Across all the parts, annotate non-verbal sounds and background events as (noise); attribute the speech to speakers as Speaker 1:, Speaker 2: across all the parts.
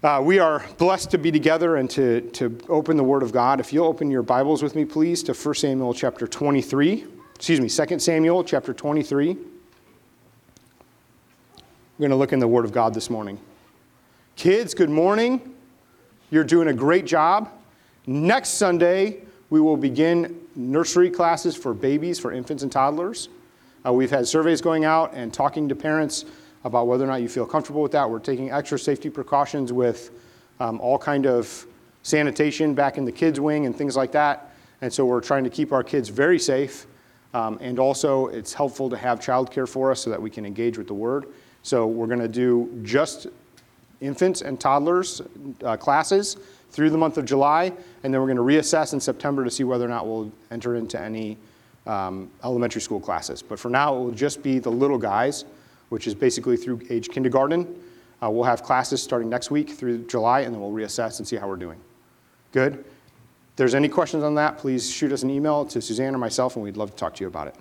Speaker 1: Uh, we are blessed to be together and to, to open the Word of God. If you'll open your Bibles with me, please, to 1 Samuel chapter 23. Excuse me, 2 Samuel chapter 23. We're going to look in the Word of God this morning. Kids, good morning. You're doing a great job. Next Sunday, we will begin nursery classes for babies, for infants and toddlers. Uh, we've had surveys going out and talking to parents about whether or not you feel comfortable with that. We're taking extra safety precautions with um, all kind of sanitation back in the kids' wing and things like that. And so we're trying to keep our kids very safe. Um, and also, it's helpful to have childcare for us so that we can engage with the Word. So we're going to do just infants and toddlers uh, classes through the month of July, and then we're going to reassess in September to see whether or not we'll enter into any um, elementary school classes. But for now, it will just be the little guys which is basically through age kindergarten. Uh, we'll have classes starting next week through July, and then we'll reassess and see how we're doing. Good? If there's any questions on that, please shoot us an email to Suzanne or myself, and we'd love to talk to you about it.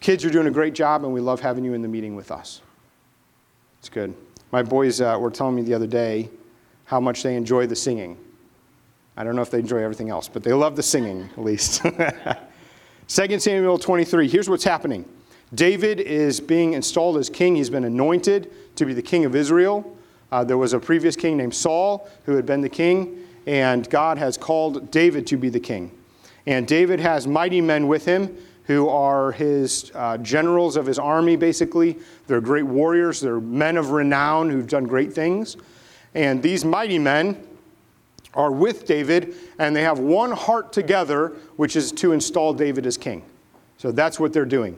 Speaker 1: Kids, you're doing a great job, and we love having you in the meeting with us. It's good. My boys uh, were telling me the other day how much they enjoy the singing. I don't know if they enjoy everything else, but they love the singing, at least. (laughs) 2 Samuel 23, here's what's happening. David is being installed as king. He's been anointed to be the king of Israel. Uh, there was a previous king named Saul who had been the king, and God has called David to be the king. And David has mighty men with him who are his uh, generals of his army, basically. They're great warriors, they're men of renown who've done great things. And these mighty men are with David, and they have one heart together, which is to install David as king. So that's what they're doing.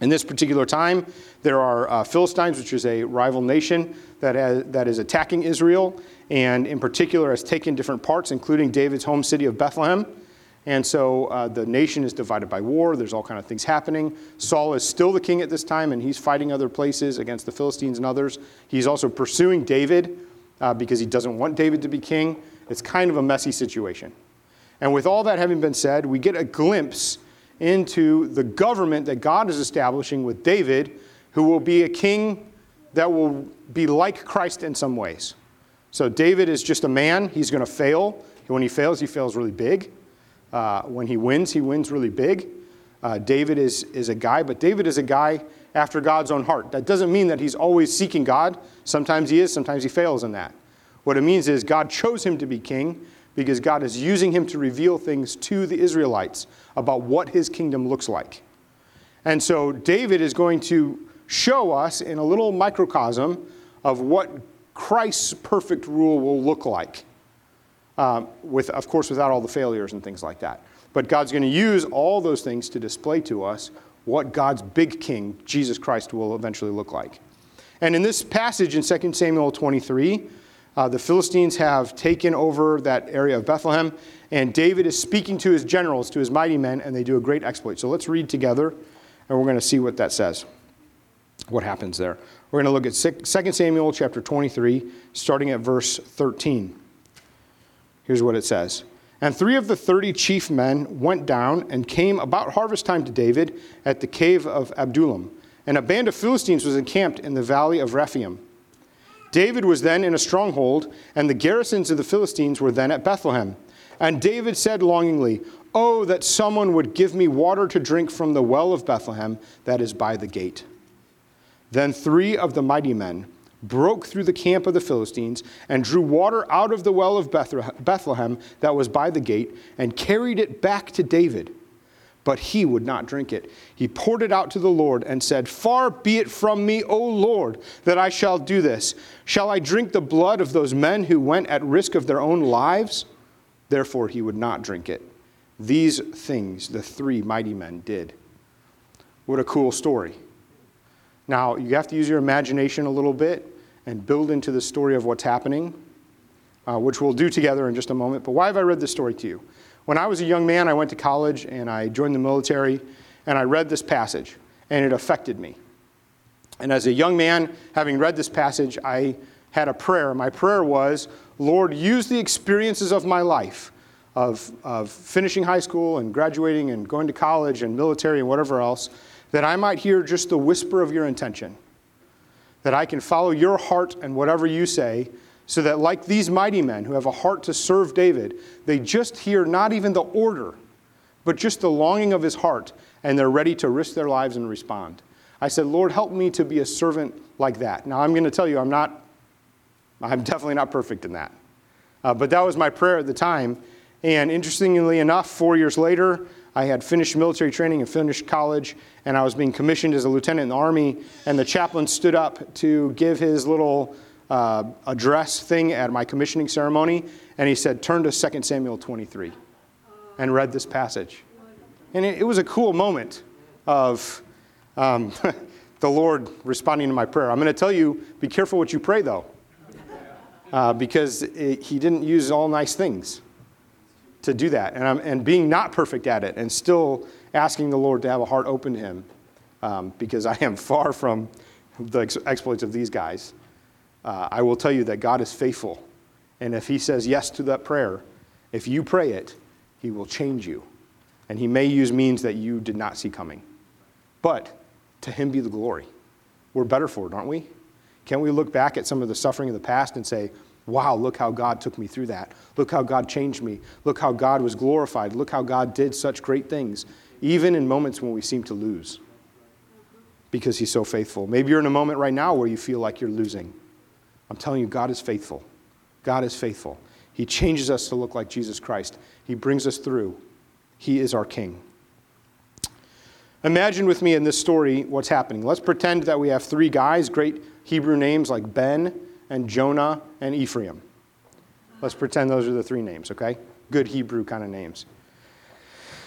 Speaker 1: In this particular time, there are uh, Philistines, which is a rival nation that, has, that is attacking Israel, and in particular has taken different parts, including David's home city of Bethlehem. And so uh, the nation is divided by war. There's all kind of things happening. Saul is still the king at this time, and he's fighting other places against the Philistines and others. He's also pursuing David uh, because he doesn't want David to be king. It's kind of a messy situation. And with all that having been said, we get a glimpse into the government that God is establishing with David, who will be a king that will be like Christ in some ways. So, David is just a man. He's going to fail. When he fails, he fails really big. Uh, when he wins, he wins really big. Uh, David is, is a guy, but David is a guy after God's own heart. That doesn't mean that he's always seeking God. Sometimes he is, sometimes he fails in that. What it means is God chose him to be king, because God is using him to reveal things to the Israelites about what his kingdom looks like. And so David is going to show us in a little microcosm of what Christ's perfect rule will look like. Um, with, of course, without all the failures and things like that. But God's going to use all those things to display to us what God's big king, Jesus Christ, will eventually look like. And in this passage in 2 Samuel 23, uh, the Philistines have taken over that area of Bethlehem, and David is speaking to his generals, to his mighty men, and they do a great exploit. So let's read together, and we're going to see what that says, what happens there. We're going to look at 2 Samuel chapter 23, starting at verse 13. Here's what it says. And three of the thirty chief men went down and came about harvest time to David at the cave of Adullam. And a band of Philistines was encamped in the valley of Rephaim. David was then in a stronghold, and the garrisons of the Philistines were then at Bethlehem. And David said longingly, Oh, that someone would give me water to drink from the well of Bethlehem that is by the gate. Then three of the mighty men broke through the camp of the Philistines and drew water out of the well of Bethlehem that was by the gate and carried it back to David but he would not drink it. He poured it out to the Lord and said, Far be it from me, O Lord, that I shall do this. Shall I drink the blood of those men who went at risk of their own lives? Therefore, he would not drink it. These things the three mighty men did. What a cool story. Now, you have to use your imagination a little bit and build into the story of what's happening, uh, which we'll do together in just a moment. But why have I read this story to you? When I was a young man, I went to college and I joined the military, and I read this passage, and it affected me. And as a young man, having read this passage, I had a prayer. My prayer was, Lord, use the experiences of my life of, of finishing high school and graduating and going to college and military and whatever else, that I might hear just the whisper of your intention. that I can follow your heart and whatever you say, so that, like these mighty men who have a heart to serve David, they just hear not even the order, but just the longing of his heart, and they're ready to risk their lives and respond. I said, Lord, help me to be a servant like that. Now, I'm going to tell you, I'm not, I'm definitely not perfect in that. Uh, but that was my prayer at the time. And interestingly enough, four years later, I had finished military training and finished college, and I was being commissioned as a lieutenant in the Army. And the chaplain stood up to give his little uh, address thing at my commissioning ceremony, and he said, Turn to 2 Samuel 23 and read this passage. And it, it was a cool moment of um, (laughs) the Lord responding to my prayer. I'm going to tell you be careful what you pray, though, uh, because it, he didn't use all nice things to do that. And, I'm, and being not perfect at it and still asking the Lord to have a heart open to him, um, because I am far from the ex- exploits of these guys. Uh, I will tell you that God is faithful. And if he says yes to that prayer, if you pray it, he will change you. And he may use means that you did not see coming. But to him be the glory. We're better for it, aren't we? Can't we look back at some of the suffering of the past and say, wow, look how God took me through that. Look how God changed me. Look how God was glorified. Look how God did such great things, even in moments when we seem to lose, because He's so faithful. Maybe you're in a moment right now where you feel like you're losing. I'm telling you, God is faithful. God is faithful. He changes us to look like Jesus Christ, He brings us through. He is our King. Imagine with me in this story what's happening. Let's pretend that we have three guys, great Hebrew names like Ben and Jonah and Ephraim. Let's pretend those are the three names, okay? Good Hebrew kind of names.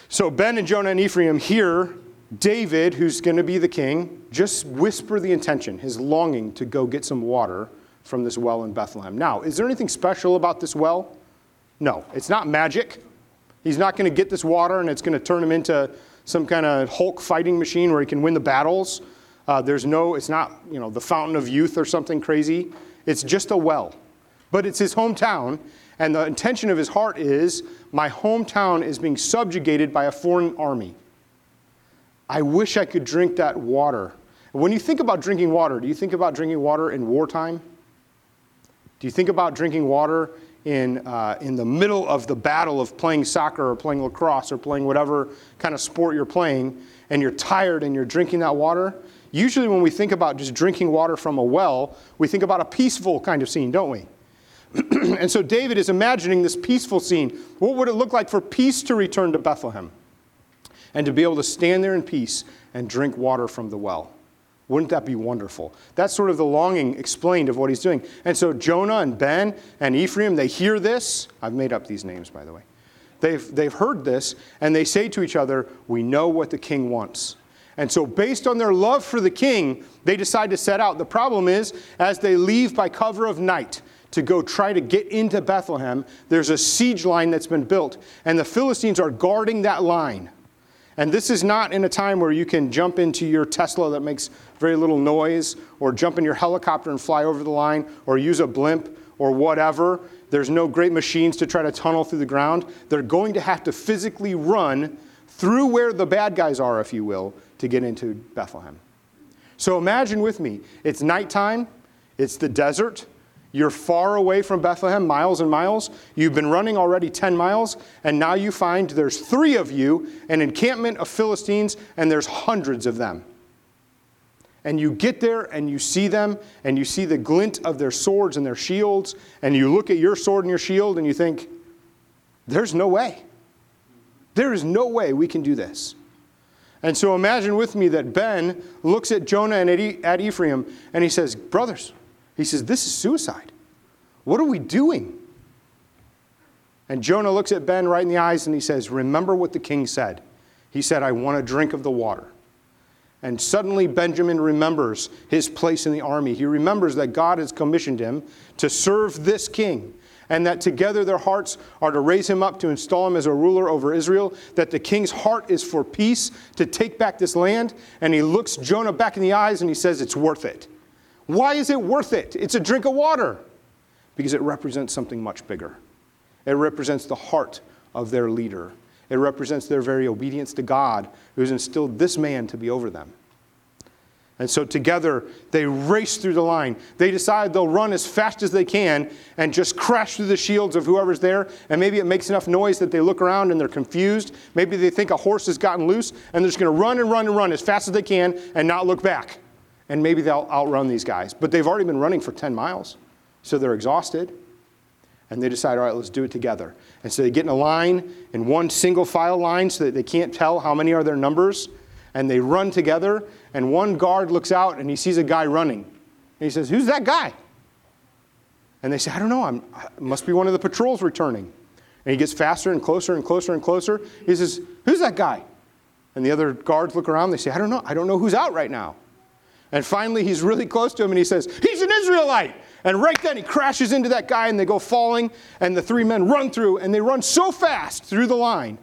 Speaker 1: So Ben and Jonah and Ephraim hear David, who's going to be the king, just whisper the intention, his longing to go get some water from this well in Bethlehem. Now, is there anything special about this well? No, it's not magic. He's not going to get this water and it's going to turn him into some kind of Hulk fighting machine where he can win the battles. Uh, there's no, it's not, you know, the fountain of youth or something crazy. It's just a well. But it's his hometown, and the intention of his heart is my hometown is being subjugated by a foreign army. I wish I could drink that water. When you think about drinking water, do you think about drinking water in wartime? Do you think about drinking water in, uh, in the middle of the battle of playing soccer or playing lacrosse or playing whatever kind of sport you're playing, and you're tired and you're drinking that water? Usually, when we think about just drinking water from a well, we think about a peaceful kind of scene, don't we? (clears throat) and so David is imagining this peaceful scene. What would it look like for peace to return to Bethlehem? And to be able to stand there in peace and drink water from the well. Wouldn't that be wonderful? That's sort of the longing explained of what he's doing. And so Jonah and Ben and Ephraim, they hear this. I've made up these names, by the way. They've, they've heard this, and they say to each other, We know what the king wants. And so, based on their love for the king, they decide to set out. The problem is, as they leave by cover of night to go try to get into Bethlehem, there's a siege line that's been built, and the Philistines are guarding that line. And this is not in a time where you can jump into your Tesla that makes very little noise, or jump in your helicopter and fly over the line, or use a blimp, or whatever. There's no great machines to try to tunnel through the ground. They're going to have to physically run through where the bad guys are, if you will, to get into Bethlehem. So imagine with me it's nighttime, it's the desert. You're far away from Bethlehem, miles and miles. You've been running already 10 miles, and now you find there's three of you, an encampment of Philistines, and there's hundreds of them. And you get there and you see them, and you see the glint of their swords and their shields, and you look at your sword and your shield, and you think, there's no way. There is no way we can do this. And so imagine with me that Ben looks at Jonah and at Ephraim and he says, Brothers, he says, This is suicide. What are we doing? And Jonah looks at Ben right in the eyes and he says, Remember what the king said. He said, I want a drink of the water. And suddenly Benjamin remembers his place in the army. He remembers that God has commissioned him to serve this king and that together their hearts are to raise him up to install him as a ruler over Israel, that the king's heart is for peace, to take back this land. And he looks Jonah back in the eyes and he says, It's worth it. Why is it worth it? It's a drink of water. Because it represents something much bigger. It represents the heart of their leader. It represents their very obedience to God, who's instilled this man to be over them. And so together, they race through the line. They decide they'll run as fast as they can and just crash through the shields of whoever's there. And maybe it makes enough noise that they look around and they're confused. Maybe they think a horse has gotten loose and they're just going to run and run and run as fast as they can and not look back. And maybe they'll outrun these guys. But they've already been running for 10 miles, so they're exhausted. And they decide, all right, let's do it together. And so they get in a line, in one single file line, so that they can't tell how many are their numbers. And they run together and one guard looks out and he sees a guy running. And he says, Who's that guy? And they say, I don't know, I'm, must be one of the patrols returning. And he gets faster and closer and closer and closer. He says, Who's that guy? And the other guards look around. They say, I don't know. I don't know who's out right now. And finally, he's really close to him and he says, He's an Israelite. And right then, he crashes into that guy and they go falling. And the three men run through and they run so fast through the line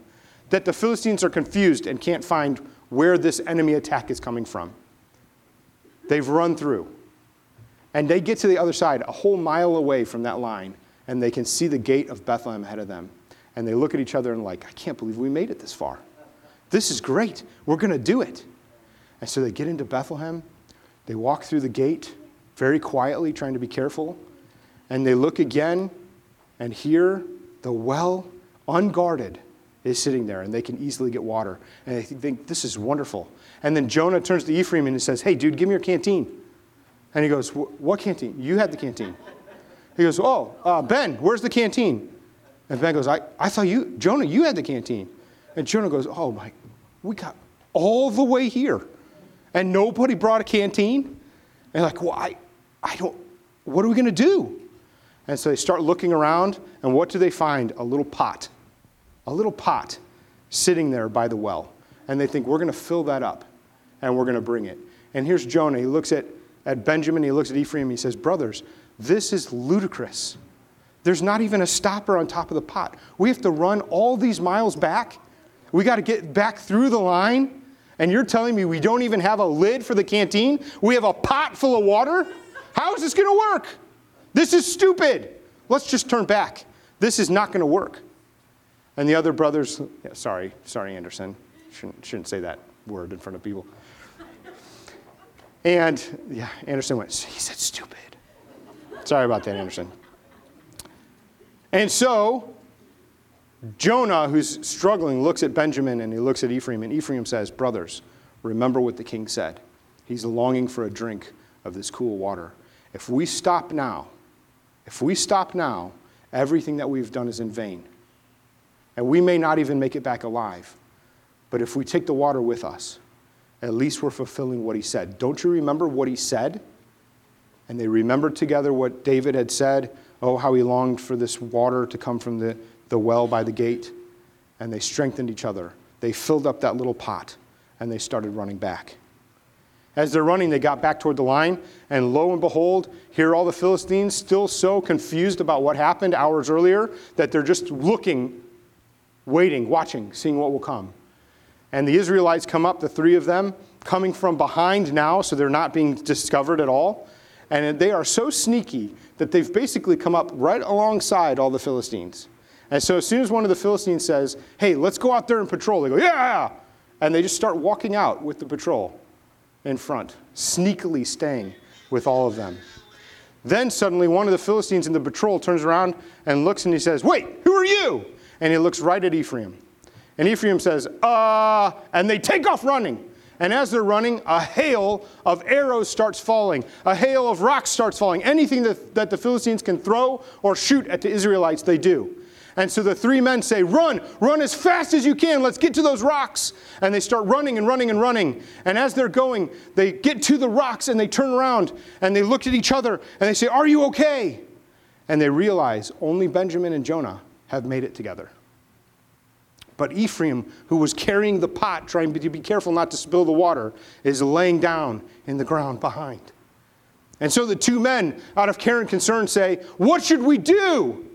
Speaker 1: that the Philistines are confused and can't find where this enemy attack is coming from. They've run through. And they get to the other side, a whole mile away from that line, and they can see the gate of Bethlehem ahead of them. And they look at each other and, like, I can't believe we made it this far. This is great. We're going to do it. And so they get into Bethlehem. They walk through the gate very quietly, trying to be careful. And they look again, and here the well, unguarded, is sitting there and they can easily get water. And they think, this is wonderful. And then Jonah turns to Ephraim and says, hey, dude, give me your canteen. And he goes, what canteen? You had the canteen. He goes, oh, uh, Ben, where's the canteen? And Ben goes, I, I thought you, Jonah, you had the canteen. And Jonah goes, oh my, we got all the way here. And nobody brought a canteen? And like, well, I, I don't, what are we going to do? And so they start looking around, and what do they find? A little pot a little pot sitting there by the well. And they think, we're going to fill that up and we're going to bring it. And here's Jonah. He looks at, at Benjamin, he looks at Ephraim, he says, Brothers, this is ludicrous. There's not even a stopper on top of the pot. We have to run all these miles back. We got to get back through the line. And you're telling me we don't even have a lid for the canteen? We have a pot full of water? How is this going to work? This is stupid. Let's just turn back. This is not going to work. And the other brothers, yeah, sorry, sorry, Anderson. Shouldn't, shouldn't say that word in front of people. And yeah, Anderson went, he said stupid. Sorry about that, Anderson. And so Jonah, who's struggling, looks at Benjamin and he looks at Ephraim, and Ephraim says, Brothers, remember what the king said. He's longing for a drink of this cool water. If we stop now, if we stop now, everything that we've done is in vain. And we may not even make it back alive. But if we take the water with us, at least we're fulfilling what he said. Don't you remember what he said? And they remembered together what David had said. Oh, how he longed for this water to come from the, the well by the gate. And they strengthened each other. They filled up that little pot and they started running back. As they're running, they got back toward the line, and lo and behold, here are all the Philistines still so confused about what happened hours earlier that they're just looking waiting, watching, seeing what will come. And the Israelites come up, the three of them, coming from behind now, so they're not being discovered at all. And they are so sneaky that they've basically come up right alongside all the Philistines. And so as soon as one of the Philistines says, Hey, let's go out there and patrol, they go, Yeah! And they just start walking out with the patrol in front, sneakily staying with all of them. Then suddenly one of the Philistines in the patrol turns around and looks and he says, Wait, who are you? and he looks right at Ephraim. And Ephraim says, uh, and they take off running. And as they're running, a hail of arrows starts falling. A hail of rocks starts falling. Anything that, that the Philistines can throw or shoot at the Israelites, they do. And so the three men say, Run, run as fast as you can. Let's get to those rocks. And they start running and running and running. And as they're going, they get to the rocks and they turn around and they look at each other and they say, Are you okay? And they realize only Benjamin and Jonah have made it together. But Ephraim, who was carrying the pot, trying to be careful not to spill the water, is laying down in the ground behind. And so the two men, out of care and concern, say, What should we do?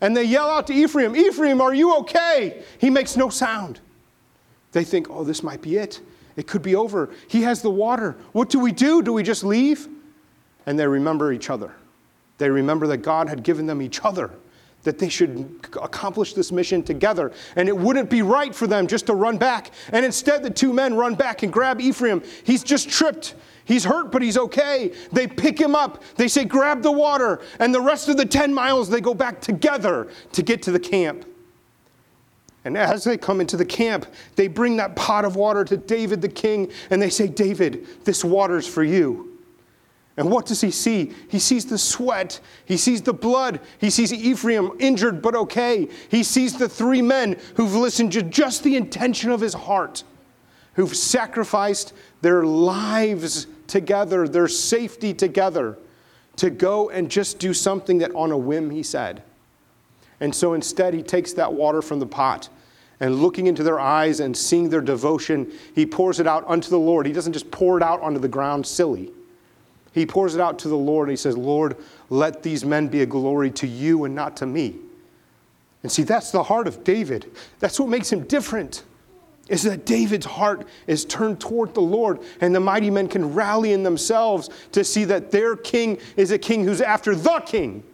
Speaker 1: And they yell out to Ephraim, Ephraim, are you okay? He makes no sound. They think, Oh, this might be it. It could be over. He has the water. What do we do? Do we just leave? And they remember each other. They remember that God had given them each other that they should accomplish this mission together. And it wouldn't be right for them just to run back. And instead, the two men run back and grab Ephraim. He's just tripped. He's hurt, but he's okay. They pick him up. They say, Grab the water. And the rest of the 10 miles, they go back together to get to the camp. And as they come into the camp, they bring that pot of water to David the king, and they say, David, this water's for you. And what does he see? He sees the sweat. He sees the blood. He sees Ephraim injured but okay. He sees the three men who've listened to just the intention of his heart, who've sacrificed their lives together, their safety together, to go and just do something that on a whim he said. And so instead, he takes that water from the pot and looking into their eyes and seeing their devotion, he pours it out unto the Lord. He doesn't just pour it out onto the ground silly. He pours it out to the Lord and he says, Lord, let these men be a glory to you and not to me. And see, that's the heart of David. That's what makes him different. Is that David's heart is turned toward the Lord, and the mighty men can rally in themselves to see that their king is a king who's after the king,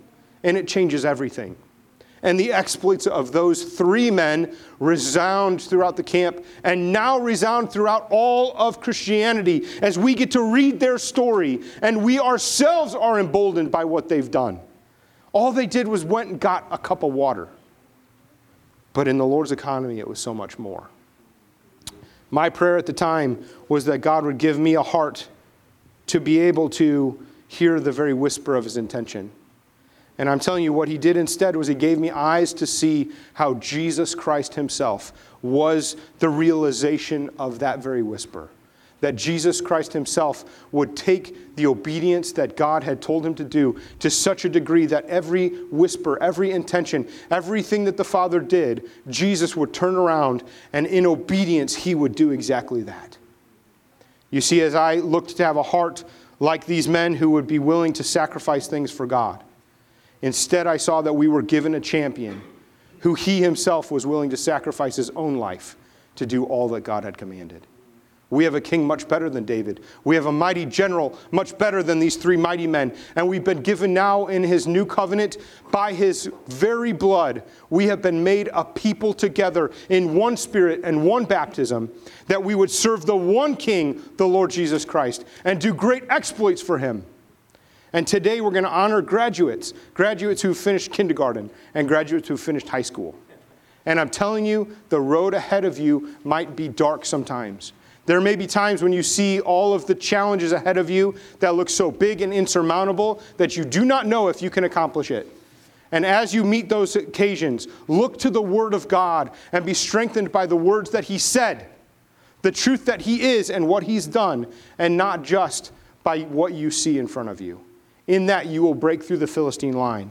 Speaker 1: and it changes everything and the exploits of those three men resound throughout the camp and now resound throughout all of Christianity as we get to read their story and we ourselves are emboldened by what they've done. All they did was went and got a cup of water. But in the Lord's economy, it was so much more. My prayer at the time was that God would give me a heart to be able to hear the very whisper of his intention and I'm telling you, what he did instead was he gave me eyes to see how Jesus Christ himself was the realization of that very whisper. That Jesus Christ himself would take the obedience that God had told him to do to such a degree that every whisper, every intention, everything that the Father did, Jesus would turn around and in obedience, he would do exactly that. You see, as I looked to have a heart like these men who would be willing to sacrifice things for God, Instead, I saw that we were given a champion who he himself was willing to sacrifice his own life to do all that God had commanded. We have a king much better than David. We have a mighty general much better than these three mighty men. And we've been given now in his new covenant by his very blood. We have been made a people together in one spirit and one baptism that we would serve the one king, the Lord Jesus Christ, and do great exploits for him. And today we're going to honor graduates, graduates who finished kindergarten and graduates who finished high school. And I'm telling you, the road ahead of you might be dark sometimes. There may be times when you see all of the challenges ahead of you that look so big and insurmountable that you do not know if you can accomplish it. And as you meet those occasions, look to the Word of God and be strengthened by the words that He said, the truth that He is and what He's done, and not just by what you see in front of you. In that, you will break through the Philistine line.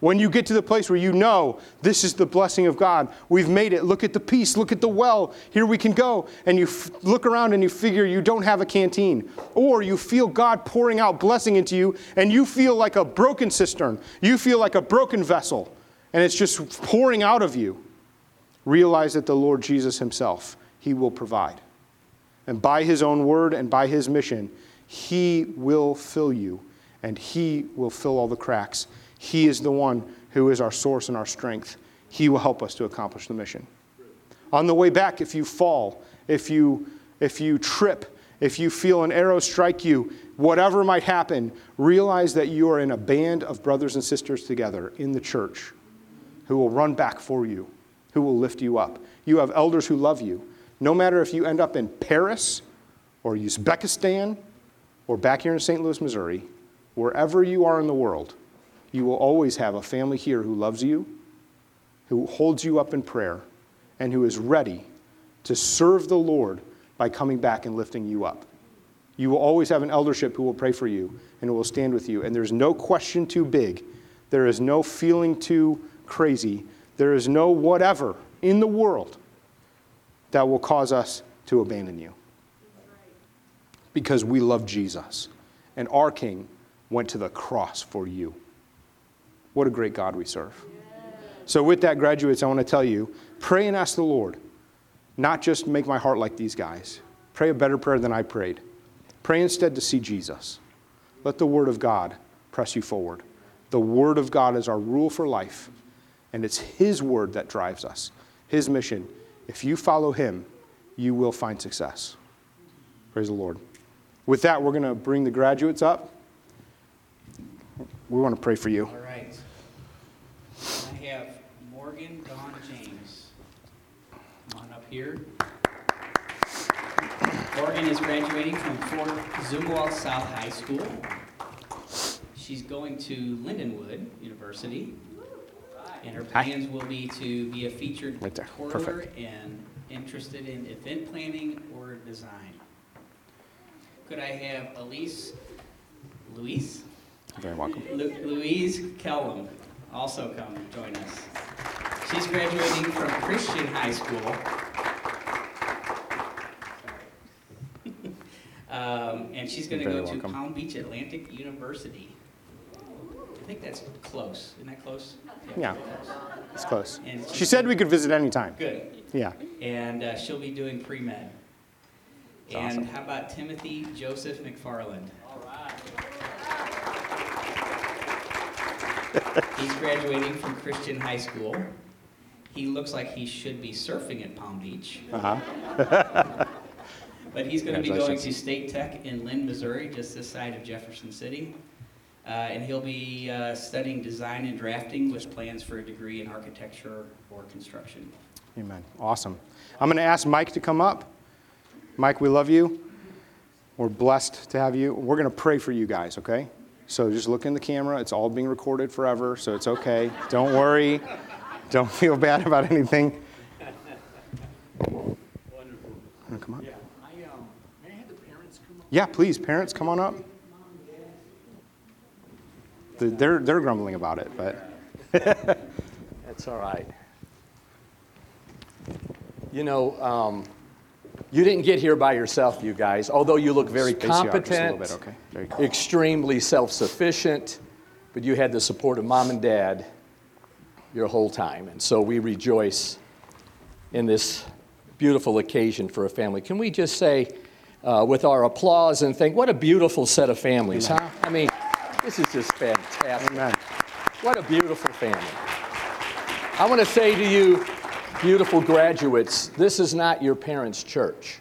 Speaker 1: When you get to the place where you know this is the blessing of God, we've made it. Look at the peace, look at the well. Here we can go. And you f- look around and you figure you don't have a canteen. Or you feel God pouring out blessing into you and you feel like a broken cistern. You feel like a broken vessel and it's just pouring out of you. Realize that the Lord Jesus Himself, He will provide. And by His own word and by His mission, He will fill you and He will fill all the cracks. He is the one who is our source and our strength. He will help us to accomplish the mission. On the way back, if you fall, if you, if you trip, if you feel an arrow strike you, whatever might happen, realize that you are in a band of brothers and sisters together in the church who will run back for you, who will lift you up. You have elders who love you. No matter if you end up in Paris or Uzbekistan or back here in St. Louis, Missouri, wherever you are in the world, you will always have a family here who loves you, who holds you up in prayer, and who is ready to serve the Lord by coming back and lifting you up. You will always have an eldership who will pray for you and who will stand with you. And there's no question too big. There is no feeling too crazy. There is no whatever in the world that will cause us to abandon you. Because we love Jesus. And our King went to the cross for you. What a great God we serve. So, with that, graduates, I want to tell you pray and ask the Lord, not just make my heart like these guys. Pray a better prayer than I prayed. Pray instead to see Jesus. Let the Word of God press you forward. The Word of God is our rule for life. And it's His word that drives us, His mission. If you follow Him, you will find success. Praise the Lord. With that, we're going to bring the graduates up. We want to pray for you.
Speaker 2: All right. I have Morgan Dawn James. Come on up here. Morgan is graduating from Fort Zumwalt South High School. She's going to Lindenwood University. And her
Speaker 1: Hi.
Speaker 2: plans will be to be a featured
Speaker 1: Right there. Perfect.
Speaker 2: and interested in event planning or design. Could I have Elise, Louise?
Speaker 1: You're very welcome.
Speaker 2: Lu- Louise Kellum also come join us. She's graduating from Christian High School. (laughs) Um, and she's going to go to
Speaker 1: welcome.
Speaker 2: Palm Beach Atlantic University. I think that's close. Isn't that close?
Speaker 1: Yeah.
Speaker 2: close.
Speaker 1: It's close.
Speaker 2: And
Speaker 1: She said we could visit anytime.
Speaker 2: Good.
Speaker 1: Yeah.
Speaker 2: And uh, she'll be doing pre-med.
Speaker 1: That's
Speaker 2: And
Speaker 1: awesome.
Speaker 2: how about Timothy Joseph McFarland? He's graduating from Christian High School. He looks like he should be surfing at Palm Beach,
Speaker 1: Uh huh. (laughs)
Speaker 2: but he's going to be going to State Tech in Linn, Missouri, just this side of Jefferson City. Uh, and he'll be uh, studying design and drafting with plans for a degree in architecture or construction.
Speaker 1: Amen. Awesome. I'm going to ask Mike to come up. Mike, we love you. We're blessed to have you. We're going to pray for you guys, okay? So just look in the camera. It's all being recorded forever, so it's okay. Don't worry. Don't (laughs) feel bad about anything.
Speaker 3: Wonderful.
Speaker 1: Come on.
Speaker 3: Yeah, may I have the parents come?
Speaker 1: Yeah, please, parents, come on up. They're, they're grumbling about it, but (laughs)
Speaker 3: That's all right. You know, um, you didn't get here by yourself, you guys, although you look very
Speaker 1: Space you out just a
Speaker 3: competent,
Speaker 1: bit, okay? Very cool.
Speaker 3: extremely self-sufficient, but you had the support of mom and dad your whole time. And so we rejoice in this beautiful occasion for a family. Can we just say, uh, with our applause and think, what a beautiful set of families, huh? I mean, this is just fantastic.
Speaker 1: amen.
Speaker 3: What a beautiful family. I want to say to you, beautiful graduates, this is not your parents' church.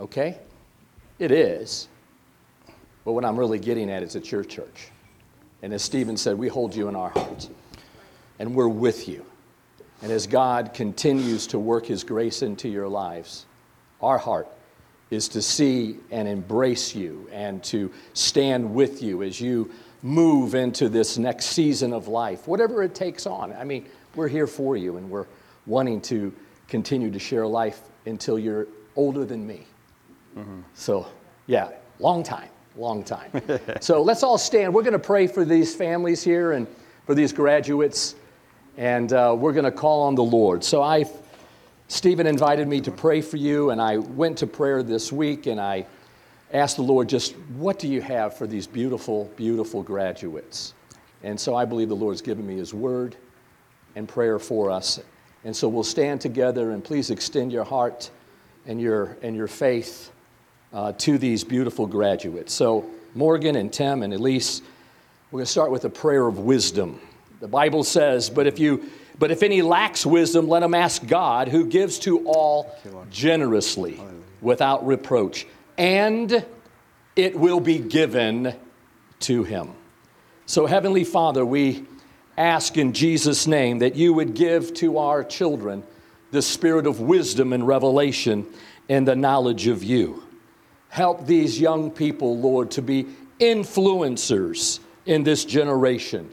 Speaker 3: Okay? It is. But what I'm really getting at is it's your church. And as Steven said, we hold you in our hearts. And we're with you. And as God continues to work his grace into your lives, our heart is to see and embrace you and to stand with you as you move into this next season of life, whatever it takes on. I mean, we're here for you and we're wanting to continue to share life until you're older than me. So, yeah, long time, long time. (laughs) so let's all stand. We're going to pray for these families here and for these graduates, and uh, we're going to call on the Lord. So I, Steven invited me to pray for you, and I went to prayer this week, and I asked the Lord, just what do you have for these beautiful, beautiful graduates? And so I believe the Lord's given me His word and prayer for us. And so we'll stand together, and please extend your heart and your, and your faith uh, to these beautiful graduates. So, Morgan and Tim and Elise, we're going to start with a prayer of wisdom. The Bible says, but if you but if any lacks wisdom, let him ask God, who gives to all generously without reproach, and it will be given to him. So, Heavenly Father, we ask in Jesus' name that you would give to our children the spirit of wisdom and revelation and the knowledge of you. Help these young people, Lord, to be influencers in this generation,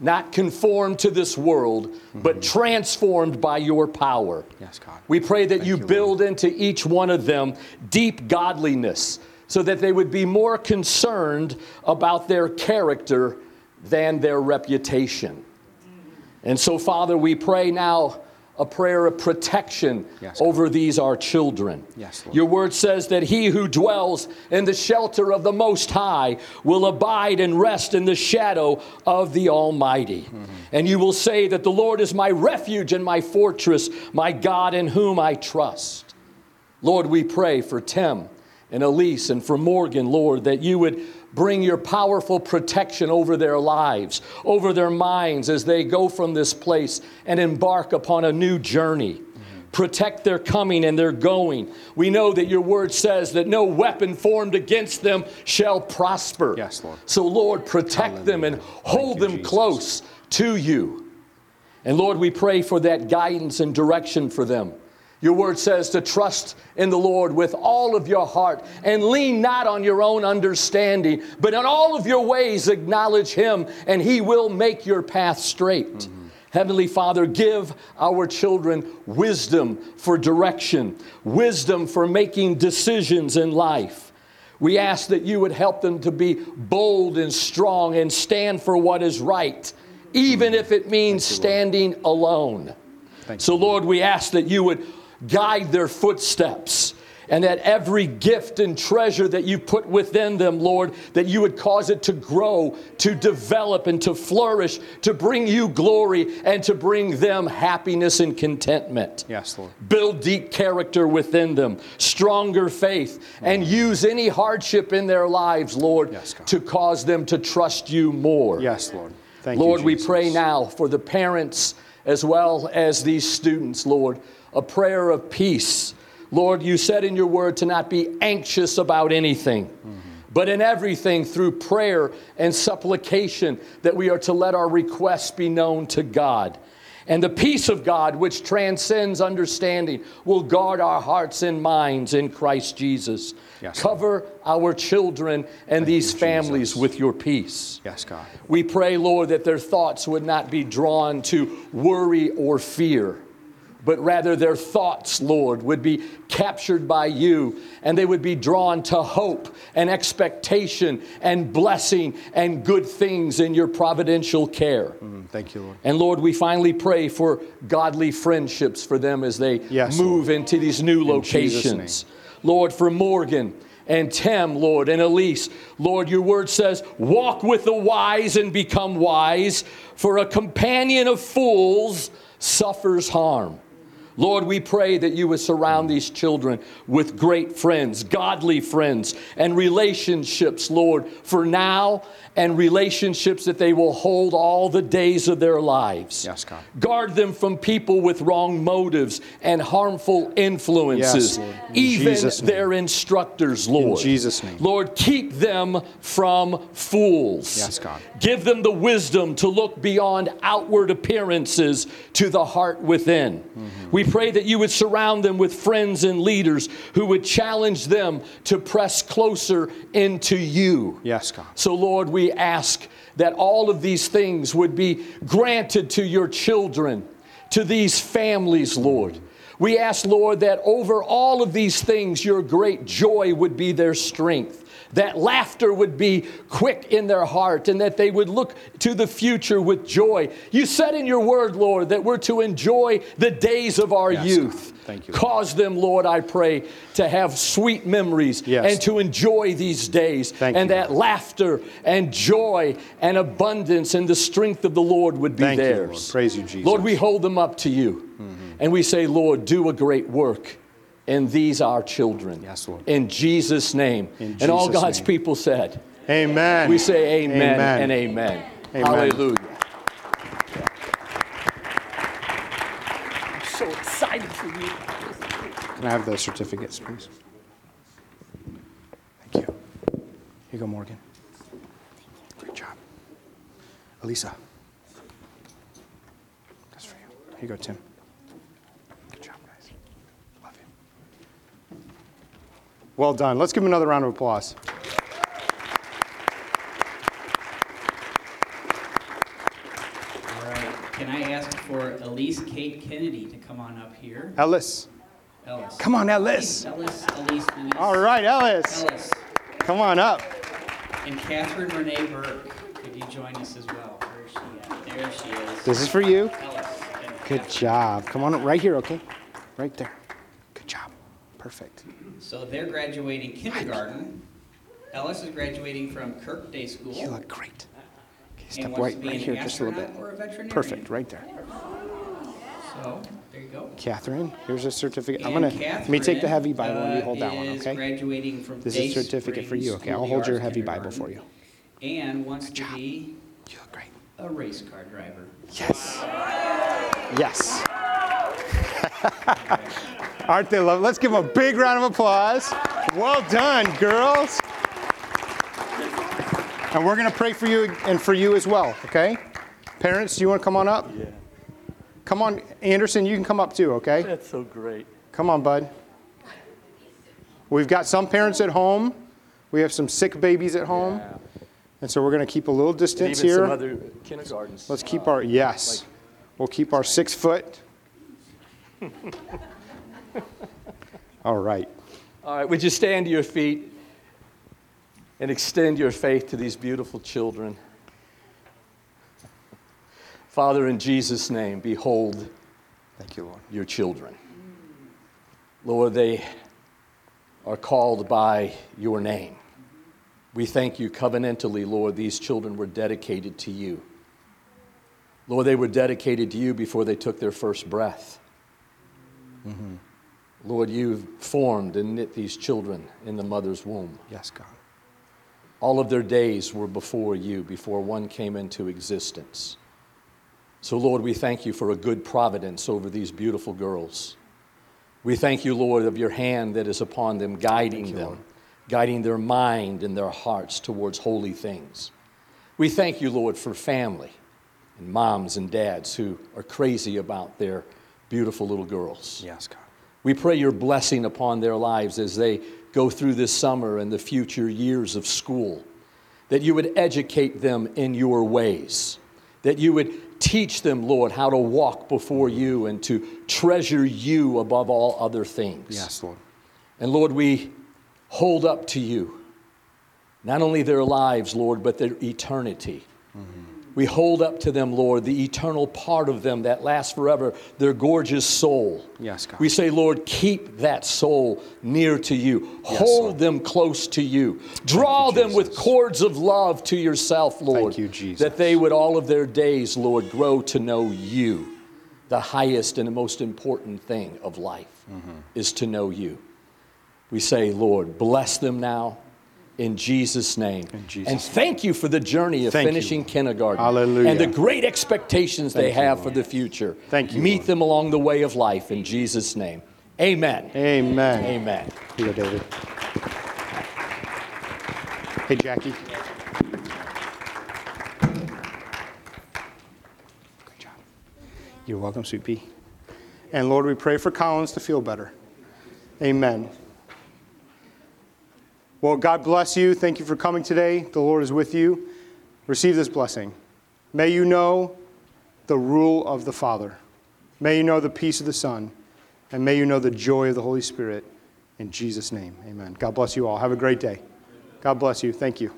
Speaker 3: not conformed to this world, but mhm. transformed by your power.
Speaker 1: Yes, God.
Speaker 3: We pray that you
Speaker 1: you, Lord.
Speaker 3: build into each one of them deep godliness so that they would be more concerned about their character than their reputation. And so, Father, we pray now a prayer of protection
Speaker 1: Yes,
Speaker 3: over these our children.
Speaker 1: Yes, Lord.
Speaker 3: Your word says that he who dwells in the shelter of the Most High will abide and rest in the shadow of the Almighty.
Speaker 1: Mm-hmm.
Speaker 3: And you will say that the Lord is my refuge and my fortress, my God in whom I trust. Lord, we pray for Tim and Elise and for Morgan, Lord, that you would bring your powerful protection over their lives, over their minds as they go from this place and embark upon a new journey. Protect their coming and their going. We know that your word says that no weapon formed against them shall prosper.
Speaker 1: Yes, Lord.
Speaker 3: So, Lord, protect them and hold
Speaker 1: you,
Speaker 3: them
Speaker 1: Jesus.
Speaker 3: close to you. And Lord, we pray for that guidance and direction for them. Your word says to trust in the Lord with all of your heart and lean not on your own understanding, but in all of your ways acknowledge Him, and He will make your path straight. Heavenly Father, give our children wisdom for direction, wisdom for making decisions in life. We ask that you would help them to be bold and strong and stand for what is right, even if it means standing alone. So, Lord, we ask that you would guide their footsteps and that every gift and treasure that you put within them, Lord, that you would cause it to grow, to develop, and to flourish, to bring you glory and to bring them happiness and contentment
Speaker 1: Yes, Lord.
Speaker 3: build deep character within them, stronger faith, and mm. use any hardship in their lives, Lord,
Speaker 1: Yes,
Speaker 3: to cause them to trust you more.
Speaker 1: Yes, Lord. Thank you.
Speaker 3: Lord,
Speaker 1: you,
Speaker 3: we pray now for the parents as well as these students, Lord, a prayer of peace. Lord, you said in your word to not be anxious about anything,
Speaker 1: Mm-hmm.
Speaker 3: but in everything through prayer and supplication that we are to let our requests be known to God. And the peace of God, which transcends understanding, will guard our hearts and minds in Christ Jesus.
Speaker 1: Yes.
Speaker 3: Cover our children and these
Speaker 1: you,
Speaker 3: families
Speaker 1: Jesus.
Speaker 3: with your peace.
Speaker 1: Yes, God.
Speaker 3: We pray, Lord, that their thoughts would not be drawn to worry or fear, but rather their thoughts, Lord, would be captured by you and they would be drawn to hope and expectation and blessing and good things in your providential care.
Speaker 1: Mm, Thank you, Lord.
Speaker 3: And Lord, we finally pray for godly friendships for them as they
Speaker 1: Yes,
Speaker 3: move into these new
Speaker 1: Jesus'
Speaker 3: locations. Lord, for Morgan and Tim, Lord, and Elise, Lord, your word says, walk with the wise and become wise, for a companion of fools suffers harm. Lord, we pray that you would surround these children with great friends, godly friends, and relationships, Lord, for now, and relationships that they will hold all the days of their lives.
Speaker 1: Yes, God.
Speaker 3: Guard them from people with wrong motives and harmful influences,
Speaker 1: Yes. In
Speaker 3: even
Speaker 1: Jesus' name.
Speaker 3: their instructors, Lord.
Speaker 1: In Jesus' name.
Speaker 3: Lord, keep them from fools.
Speaker 1: Yes, God.
Speaker 3: Give them the wisdom to look beyond outward appearances to the heart within.
Speaker 1: Mm-hmm.
Speaker 3: We pray that you would surround them with friends and leaders who would challenge them to press closer into you.
Speaker 1: Yes, God.
Speaker 3: So, Lord, we ask that all of these things would be granted to your children, to these families, Lord. We ask, Lord, that over all of these things, your great joy would be their strength. That laughter would be quick in their heart and that they would look to the future with joy. You said in your word, Lord, that we're to enjoy the days of our
Speaker 1: Yes,
Speaker 3: youth.
Speaker 1: Thank you.
Speaker 3: Cause them, Lord, I pray, to have sweet memories
Speaker 1: Yes.
Speaker 3: and to enjoy these days.
Speaker 1: Thank
Speaker 3: and
Speaker 1: you,
Speaker 3: that laughter and joy and abundance and the strength of the Lord would be
Speaker 1: Thank you,
Speaker 3: theirs.
Speaker 1: Lord. Praise you, Jesus.
Speaker 3: Lord, we hold them up to you. Mm-hmm. And we say, Lord, do a great work in these our children.
Speaker 1: Yes, Lord.
Speaker 3: In Jesus' name.
Speaker 1: In
Speaker 3: and all God's
Speaker 1: name.
Speaker 3: people said,
Speaker 1: Amen.
Speaker 3: we say amen,
Speaker 1: Amen.
Speaker 3: and amen.
Speaker 1: Amen.
Speaker 3: Hallelujah. I'm so excited for you.
Speaker 1: Can I have the certificates, please? Thank you. Here you go, Morgan. Great job. Elisa. That's for you. Here you go, Tim. Good job, guys. Love you. Well done. Let's give him another round of applause.
Speaker 2: All right. Can I ask for Elise Kate Kennedy to come on up here?
Speaker 1: Ellis.
Speaker 2: Ellis.
Speaker 1: Come on, Ellis.
Speaker 2: Ellis, Elise, Louise.
Speaker 1: All right, Ellis.
Speaker 2: Ellis.
Speaker 1: Come on up.
Speaker 2: And Catherine Renee Burke, could you join us as well? Where is she at? There she is.
Speaker 1: This is for you.
Speaker 2: Ellis.
Speaker 1: Good job. Come on, up right here, okay? Right there. Good job. Perfect.
Speaker 2: So they're graduating kindergarten. Ellis is graduating from Kirk Day School.
Speaker 1: You look great. Okay,
Speaker 2: and
Speaker 1: step
Speaker 2: wants
Speaker 1: right,
Speaker 2: to be
Speaker 1: right
Speaker 2: an
Speaker 1: here, just a little
Speaker 2: astronaut
Speaker 1: bit.
Speaker 2: Or a veterinarian.
Speaker 1: Perfect, right there.
Speaker 2: So there you go.
Speaker 1: Catherine, here's a certificate. I'm
Speaker 2: And
Speaker 1: gonna, let me take the
Speaker 2: Catherine,
Speaker 1: heavy Bible and you
Speaker 2: uh,
Speaker 1: hold that one,
Speaker 2: is
Speaker 1: okay?
Speaker 2: graduating from
Speaker 1: This
Speaker 2: Day
Speaker 1: is a certificate for you, okay? I'll hold your heavy Bible for
Speaker 2: Kindergarten,
Speaker 1: you.
Speaker 2: And wants to be
Speaker 1: You look great.
Speaker 2: a race car driver.
Speaker 1: Yes. Yes. (laughs) Aren't they lovely? Let's give them a big round of applause. Well done, girls. And we're going to pray for you and for you as well, okay? Parents, do you want to come on up?
Speaker 4: Yeah,
Speaker 1: Come on, Anderson, you can come up too, okay?
Speaker 4: that's so great.
Speaker 1: Come on, bud. We've got some parents at home. We have some sick babies at home.
Speaker 3: Yeah.
Speaker 1: And so we're going to keep a little distance
Speaker 3: even
Speaker 1: here.
Speaker 3: some other kindergartens.
Speaker 1: Let's keep our, yes. We'll keep our six foot. (laughs) All right.
Speaker 3: All right, would you stand to your feet and extend your faith to these beautiful children? Father, in Jesus' name, behold
Speaker 1: Thank you, Lord.
Speaker 3: your children. Lord, they are called by your name. We thank you covenantally, Lord, these children were dedicated to you. Lord, they were dedicated to you before they took their first breath. Mm-hmm. Lord, you've formed and knit these children in the mother's womb.
Speaker 1: Yes, God.
Speaker 3: All of their days were before you, before one came into existence. So, Lord, we thank you for a good providence over these beautiful girls. We thank you, Lord, of your hand that is upon them, guiding them, guiding their mind and their hearts towards holy things. We thank you, Lord, for family and moms and dads who are crazy about their beautiful little girls.
Speaker 1: Yes, God.
Speaker 3: We pray your blessing upon their lives as they go through this summer and the future years of school, that you would educate them in your ways, that you would teach them, Lord, how to walk before you and to treasure you above all other things.
Speaker 1: Yes, Lord.
Speaker 3: And Lord, we hold up to you not only their lives, Lord, but their eternity. Mm-hmm. We hold up to them, Lord, the eternal part of them that lasts forever, their gorgeous soul.
Speaker 1: Yes, God.
Speaker 3: We say, Lord, keep that soul near to you.
Speaker 1: Yes,
Speaker 3: hold
Speaker 1: Lord.
Speaker 3: them close to you. Draw
Speaker 1: you,
Speaker 3: them with cords of love to yourself, Lord.
Speaker 1: Thank you, Jesus.
Speaker 3: That they would all of their days, Lord, grow to know you. The highest and the most important thing of life
Speaker 1: Mm-hmm.
Speaker 3: is to know you. We say, Lord, bless them now in Jesus' name.
Speaker 1: Jesus'
Speaker 3: and thank you for the journey of
Speaker 1: Thank you.
Speaker 3: finishing kindergarten.
Speaker 1: Hallelujah.
Speaker 3: And the great expectations they
Speaker 1: Thank you,
Speaker 3: have
Speaker 1: Lord.
Speaker 3: for the future.
Speaker 1: Thank you,
Speaker 3: Meet
Speaker 1: Lord.
Speaker 3: them along the way of life in Jesus' name. Amen.
Speaker 1: Amen.
Speaker 3: Amen.
Speaker 1: Here you David. Hey, Jackie. Great job. You're welcome, Sweet Pea. And Lord, we pray for Collins to feel better. Amen. Well, God bless you. Thank you for coming today. The Lord is with you. Receive this blessing. May you know the rule of the Father. May you know the peace of the Son. And may you know the joy of the Holy Spirit. In Jesus' name, amen. God bless you all. Have a great day. God bless you. Thank you.